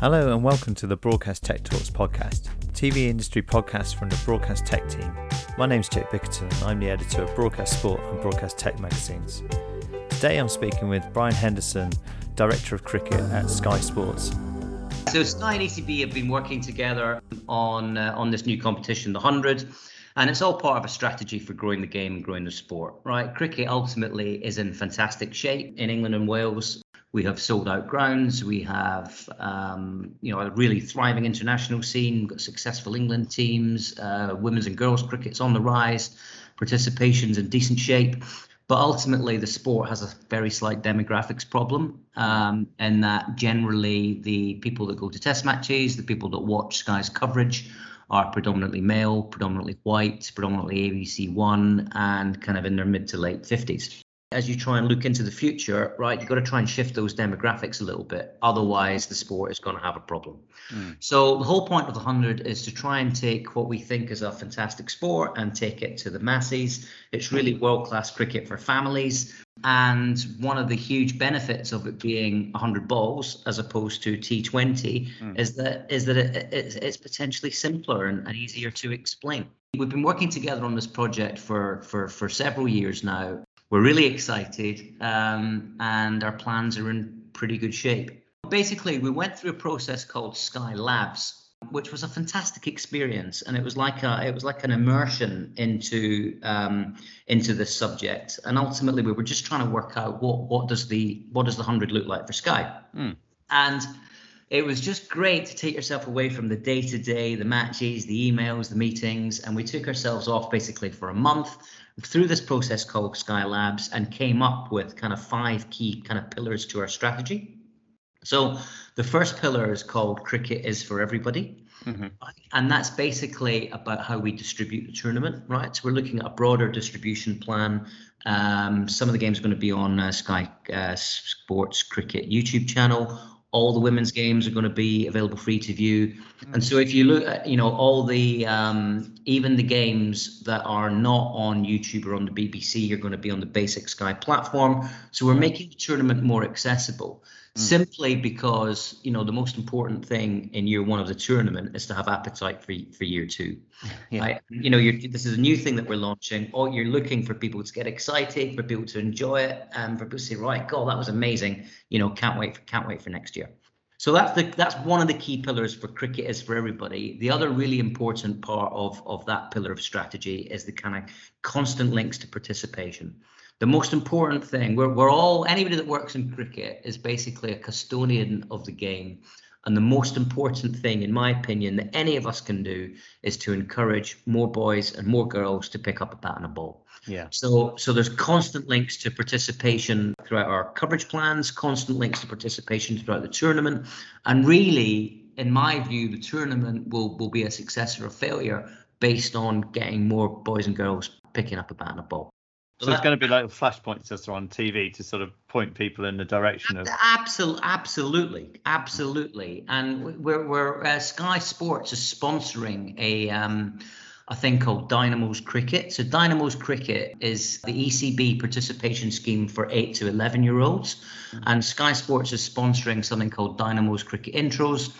Hello and welcome to the Broadcast Tech Talks podcast, TV industry podcast from the Broadcast Tech team. My name's Jake Bickerton and I'm the editor of Broadcast Sport and Broadcast Tech magazines. Today I'm speaking with Bryan Henderson, Director of Cricket at Sky Sports. So Sky and ECB have been working together on uh, on this new competition, the 100, and it's all part of a strategy for growing the game and growing the sport, right? Cricket ultimately is in fantastic shape in England and Wales. We have sold out grounds. We have, um, you know, a really thriving international scene. We've got successful England teams. Uh, women's and girls cricket's on the rise. Participation's in decent shape. But ultimately, the sport has a very slight demographics problem, um, in that generally the people that go to test matches, the people that watch Sky's coverage, are predominantly male, predominantly white, predominantly ABC one, and kind of in their mid to late 50s as you try and look into the future, right, you've got to try and shift those demographics a little bit. Otherwise, the sport is going to have a problem. Mm. So, the whole point of the 100 is to try and take what we think is a fantastic sport and take it to the masses. It's really hmm. world class cricket for families. And one of the huge benefits of it being 100 balls as opposed to T20 mm. is that is that it, it's, it's potentially simpler and, and easier to explain. We've been working together on this project for, for, for several years now we're really excited um, and our plans are in pretty good shape. Basically, we went through a process called Sky Labs, which was a fantastic experience, and it was like a it was like an immersion into um, into this subject. And ultimately, we were just trying to work out what what does the what does the hundred look like for Sky, mm. and it was just great to take yourself away from the day to day, the matches, the emails, the meetings, and we took ourselves off basically for a month through this process called Sky Labs and came up with kind of five key kind of pillars to our strategy. So the first pillar is called Cricket is for Everybody. Mm-hmm. And that's basically about how we distribute the tournament, right? So we're looking at a broader distribution plan. Um, some of the games are going to be on uh, Sky uh, Sports Cricket YouTube channel all the women's games are going to be available free to view. And so if you look at, you know, all the, um, even the games that are not on YouTube or on the BBC you're going to be on the basic Sky platform. So we're making the tournament more accessible. Mm. simply because you know the most important thing in year one of the tournament is to have appetite for for year two. Yeah. Right? You know, this is a new thing that we're launching. Or you're looking for people to get excited, for people to enjoy it, and for people to say, right, God, that was amazing. You know, can't wait for can't wait for next year. So that's the that's one of the key pillars for cricket is for everybody. The other really important part of of that pillar of strategy is the kind of constant links to participation the most important thing we're, we're all anybody that works in cricket is basically a custodian of the game. And the most important thing in my opinion that any of us can do is to encourage more boys and more girls to pick up a bat and a ball. Yeah. So so there's constant links to participation throughout our coverage plans constant links to participation throughout the tournament. And really in my view the tournament will will be a success or a failure based on getting more boys and girls picking up a bat and a ball so it's going to be like a flashpoint system on TV to sort of point people in the direction of. Absolutely, absolutely, absolutely. And we're, we're uh, Sky Sports is sponsoring a um, a thing called Dynamos Cricket. So Dynamos Cricket is the ECB participation scheme for eight to eleven year olds, and Sky Sports is sponsoring something called Dynamos Cricket Intros.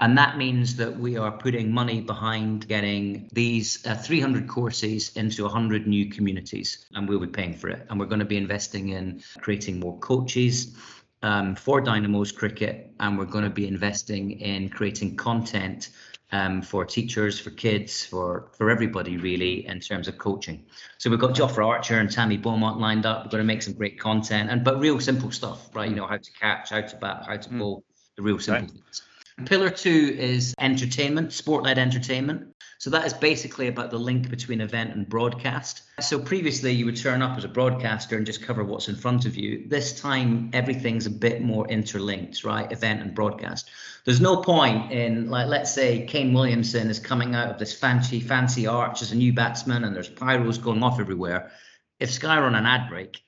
And that means that we are putting money behind getting these uh, 300 courses into 100 new communities, and we'll be paying for it. And we're going to be investing in creating more coaches um, for Dynamos Cricket, and we're going to be investing in creating content um, for teachers, for kids, for for everybody really in terms of coaching. So we've got Jofra Archer and Tammy Beaumont lined up. We're going to make some great content and but real simple stuff, right? You know how to catch, how to bat, how to hmm. bowl, the real simple right. things. Pillar two is entertainment, sport led entertainment. So that is basically about the link between event and broadcast. So previously you would turn up as a broadcaster and just cover what's in front of you. This time everything's a bit more interlinked, right? Event and broadcast. There's no point in like let's say Kane Williamson is coming out of this fancy fancy arch as a new batsman and there's pyros going off everywhere. If Sky run an ad break,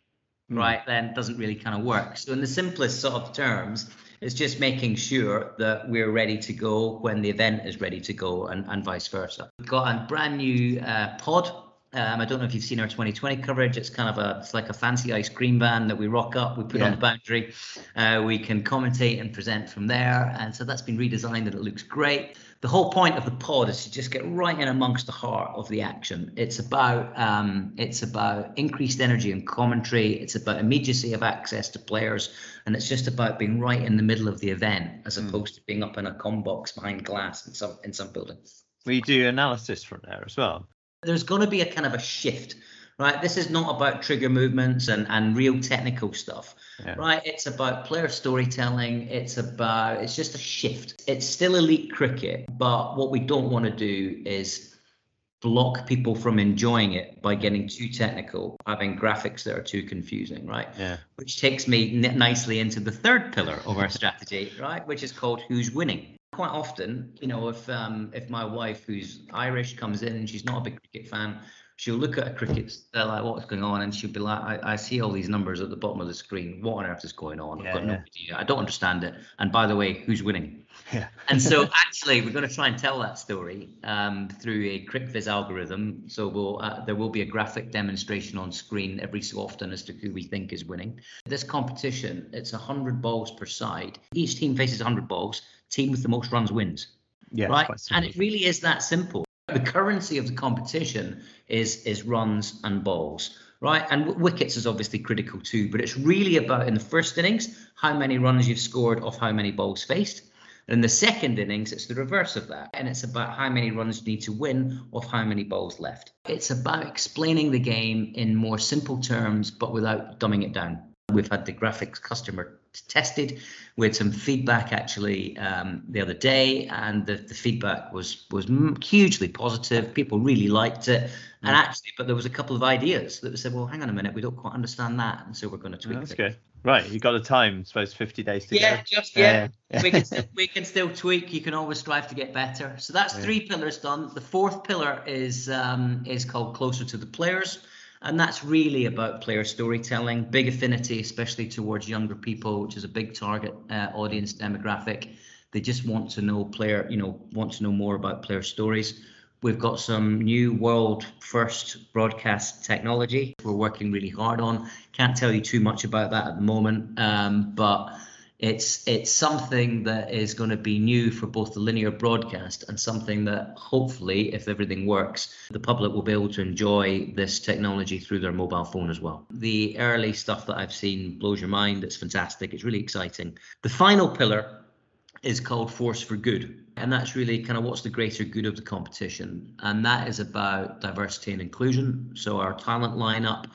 mm. right, then it doesn't really kind of work. So in the simplest sort of terms, it's just making sure that we're ready to go when the event is ready to go and, and vice versa. We've got a brand new uh, pod Um, I don't know if you've seen our 2020 coverage. It's kind of a it's like a fancy ice cream van that we rock up, we put Yeah. on the boundary. Uh, we can commentate and present from there, and so that's been redesigned and it looks great. The whole point of the pod is to just get right in amongst the heart of the action. It's about um, it's about increased energy and commentary. It's about immediacy of access to players, and it's just about being right in the middle of the event as opposed to being up in a com box behind glass in some in some building We do analysis from there as well. there's going to be a kind of a shift right this is not about trigger movements and and real technical stuff Yeah. right it's about player storytelling it's about it's just a shift it's still elite cricket but what we don't want to do is block people from enjoying it by getting too technical having graphics that are too confusing right Yeah. which takes me n- nicely into the third pillar of our strategy, right, which is called who's winning. Quite often, you know, if um, if my wife, who's Irish, comes in and she's not a big cricket fan, she'll look at a cricket uh, like what's going on, and she'll be like, I, I see all these numbers at the bottom of the screen. What on earth is going on? Yeah, I've got no idea. I don't understand it. And by the way, who's winning? Yeah. And so actually, we're going to try and tell that story um, through a CricViz algorithm. So we'll, uh, there will be a graphic demonstration on screen every so often as to who we think is winning. This competition, it's 100 balls per side. Each team faces 100 balls. Team with the most runs wins Yeah. right? And it really is that simple. The currency of the competition is is runs and balls, right? And w- wickets is obviously critical too, but it's really about in the first innings how many runs you've scored off how many balls faced. And in the second innings, it's the reverse of that. And it's about how many runs you need to win off how many balls left. It's about explaining the game in more simple terms, but without dumbing it down. We've had the graphics customer tested. We had some feedback actually um, the other day, and the, the feedback was was hugely positive. People really liked it, and actually, but there was a couple of ideas that we said, "Well, hang on a minute, we don't quite understand that," and so we're going to tweak. That's things. good. Right. You got the time, I suppose 50 days to Yeah, go. just Yeah. yeah. we can still, we can still tweak. You can always strive to get better. So that's Yeah. three pillars done. The fourth pillar is um, is called closer to the players, and that's really about player storytelling. Big affinity, especially towards younger people, which is a big target uh, audience demographic. They just want to know player, you know, want to know more about player stories. We've got some new world first broadcast technology we're working really hard on. Can't tell you too much about that at the moment, um, but it's it's something that is going to be new for both the linear broadcast and something that hopefully, if everything works, the public will be able to enjoy this technology through their mobile phone as well. The early stuff that I've seen blows your mind. It's fantastic. It's really exciting. The final pillar is called Force for Good. And that's really kind of what's the greater good of the competition. And that is about diversity and inclusion. So, our talent lineup,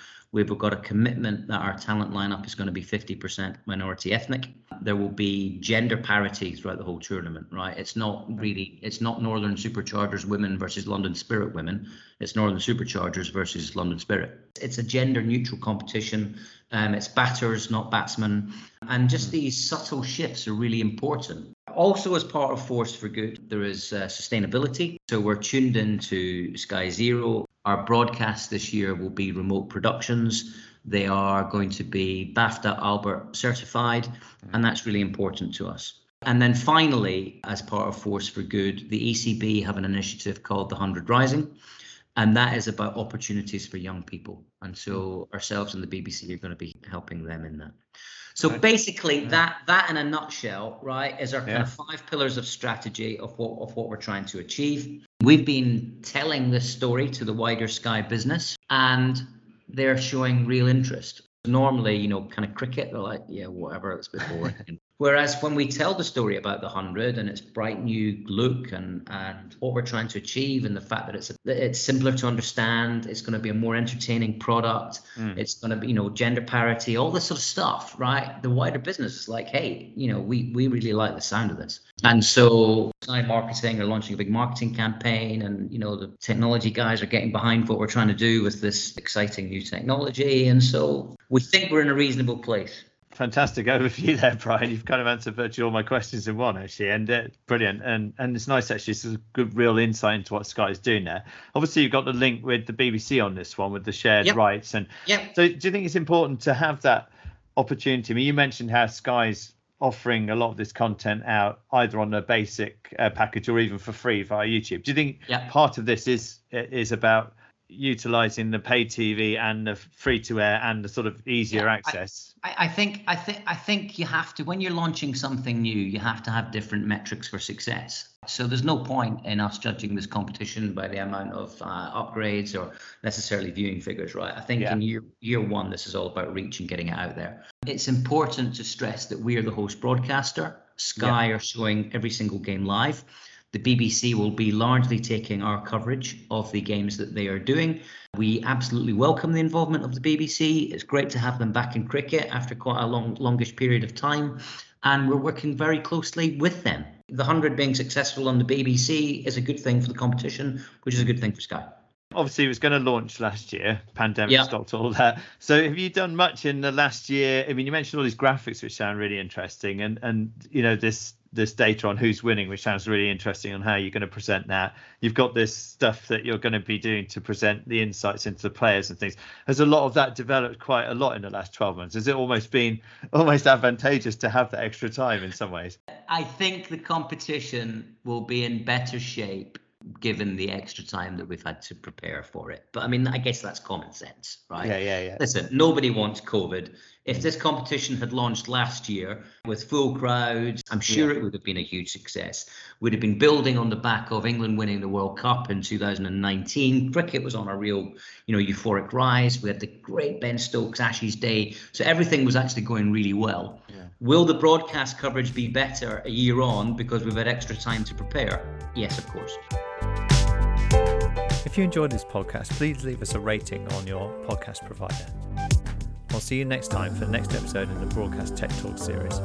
we've got a commitment that our talent lineup is going to be 50% minority ethnic. There will be gender parity throughout the whole tournament, right? It's not really, it's not Northern Superchargers women versus London Spirit women. It's Northern Superchargers versus London Spirit. It's a gender neutral competition. Um, it's batters, not batsmen. And just these subtle shifts are really important. Also, as part of Force for Good, there is uh, sustainability. So we're tuned into Sky Zero. Our broadcast this year will be remote productions. They are going to be BAFTA Albert certified, mm. and that's really important to us. And then finally, as part of Force for Good, the ECB have an initiative called the 100 Rising, and that is about opportunities for young people. And so mm. ourselves and the BBC are going to be helping them in that. So basically, Yeah. that that in a nutshell, right, is our kind Yeah. of five pillars of strategy of what of what we're trying to achieve. We've been telling this story to the wider Sky business, and they're showing real interest. Normally, you know, kind of cricket, they're like, yeah, whatever, it's a bit boring. Whereas when we tell the story about the hundred and its bright new look and and what we're trying to achieve and the fact that it's that it's simpler to understand, it's going to be a more entertaining product, Mm. it's going to be you know gender parity, all this sort of stuff, right? The wider business is like, hey, you know, we we really like the sound of this, and so Marketing are launching a big marketing campaign, and you know the technology guys are getting behind what we're trying to do with this exciting new technology, and so we think we're in a reasonable place. Fantastic overview there, Bryan. You've kind of answered virtually all my questions in one, actually, and uh, brilliant. And and it's nice actually. It's a good, real insight into what Sky is doing there. Obviously, you've got the link with the BBC on this one with the shared Yep. rights. And Yeah. so, do you think it's important to have that opportunity? I mean, you mentioned how Sky's offering a lot of this content out either on a basic uh, package or even for free via YouTube. Do you think Yeah. part of this is is about utilizing the pay TV and the free to air and the sort of easier yeah, access? I, I, think I think I think you have to when you're launching something new, you have to have different metrics for success. So there's no point in us judging this competition by the amount of uh, upgrades or necessarily viewing figures, right? I think yeah. in year year one, this is all about reach and getting it out there. It's important to stress that we are the host broadcaster. Sky yeah. are showing every single game live. The BBC will be largely taking our coverage of the games that they are doing. We absolutely welcome the involvement of the BBC. It's great to have them back in cricket after quite a long, longish period of time. And we're working very closely with them. The 100 being successful on the BBC is a good thing for the competition, which is a good thing for Sky obviously it was going to launch last year pandemic yeah. stopped all that so have you done much in the last year i mean you mentioned all these graphics which sound really interesting and and you know this this data on who's winning which sounds really interesting on how you're going to present that. You've got this stuff that you're going to be doing to present the insights into the players and things. Has a lot of that developed quite a lot in the last 12 months? Has it almost been almost advantageous to have that extra time in some ways? I think the competition will be in better shape given the extra time that we've had to prepare for it. But I mean, I guess that's common sense, right? Yeah, yeah, yeah. Listen, nobody wants COVID. If this competition had launched last year with full crowds, I'm sure yeah. it would have been a huge success. We'd have been building on the back of England winning the World Cup in 2019. Cricket was on a real, you know, euphoric rise. We had the great Ben Stokes Ashes Day, so everything was actually going really well. Yeah. Will the broadcast coverage be better a year on because we've had extra time to prepare? Yes, of course. If you enjoyed this podcast, please leave us a rating on your podcast provider. I'll see you next time for the next episode in the Broadcast Tech Talk series.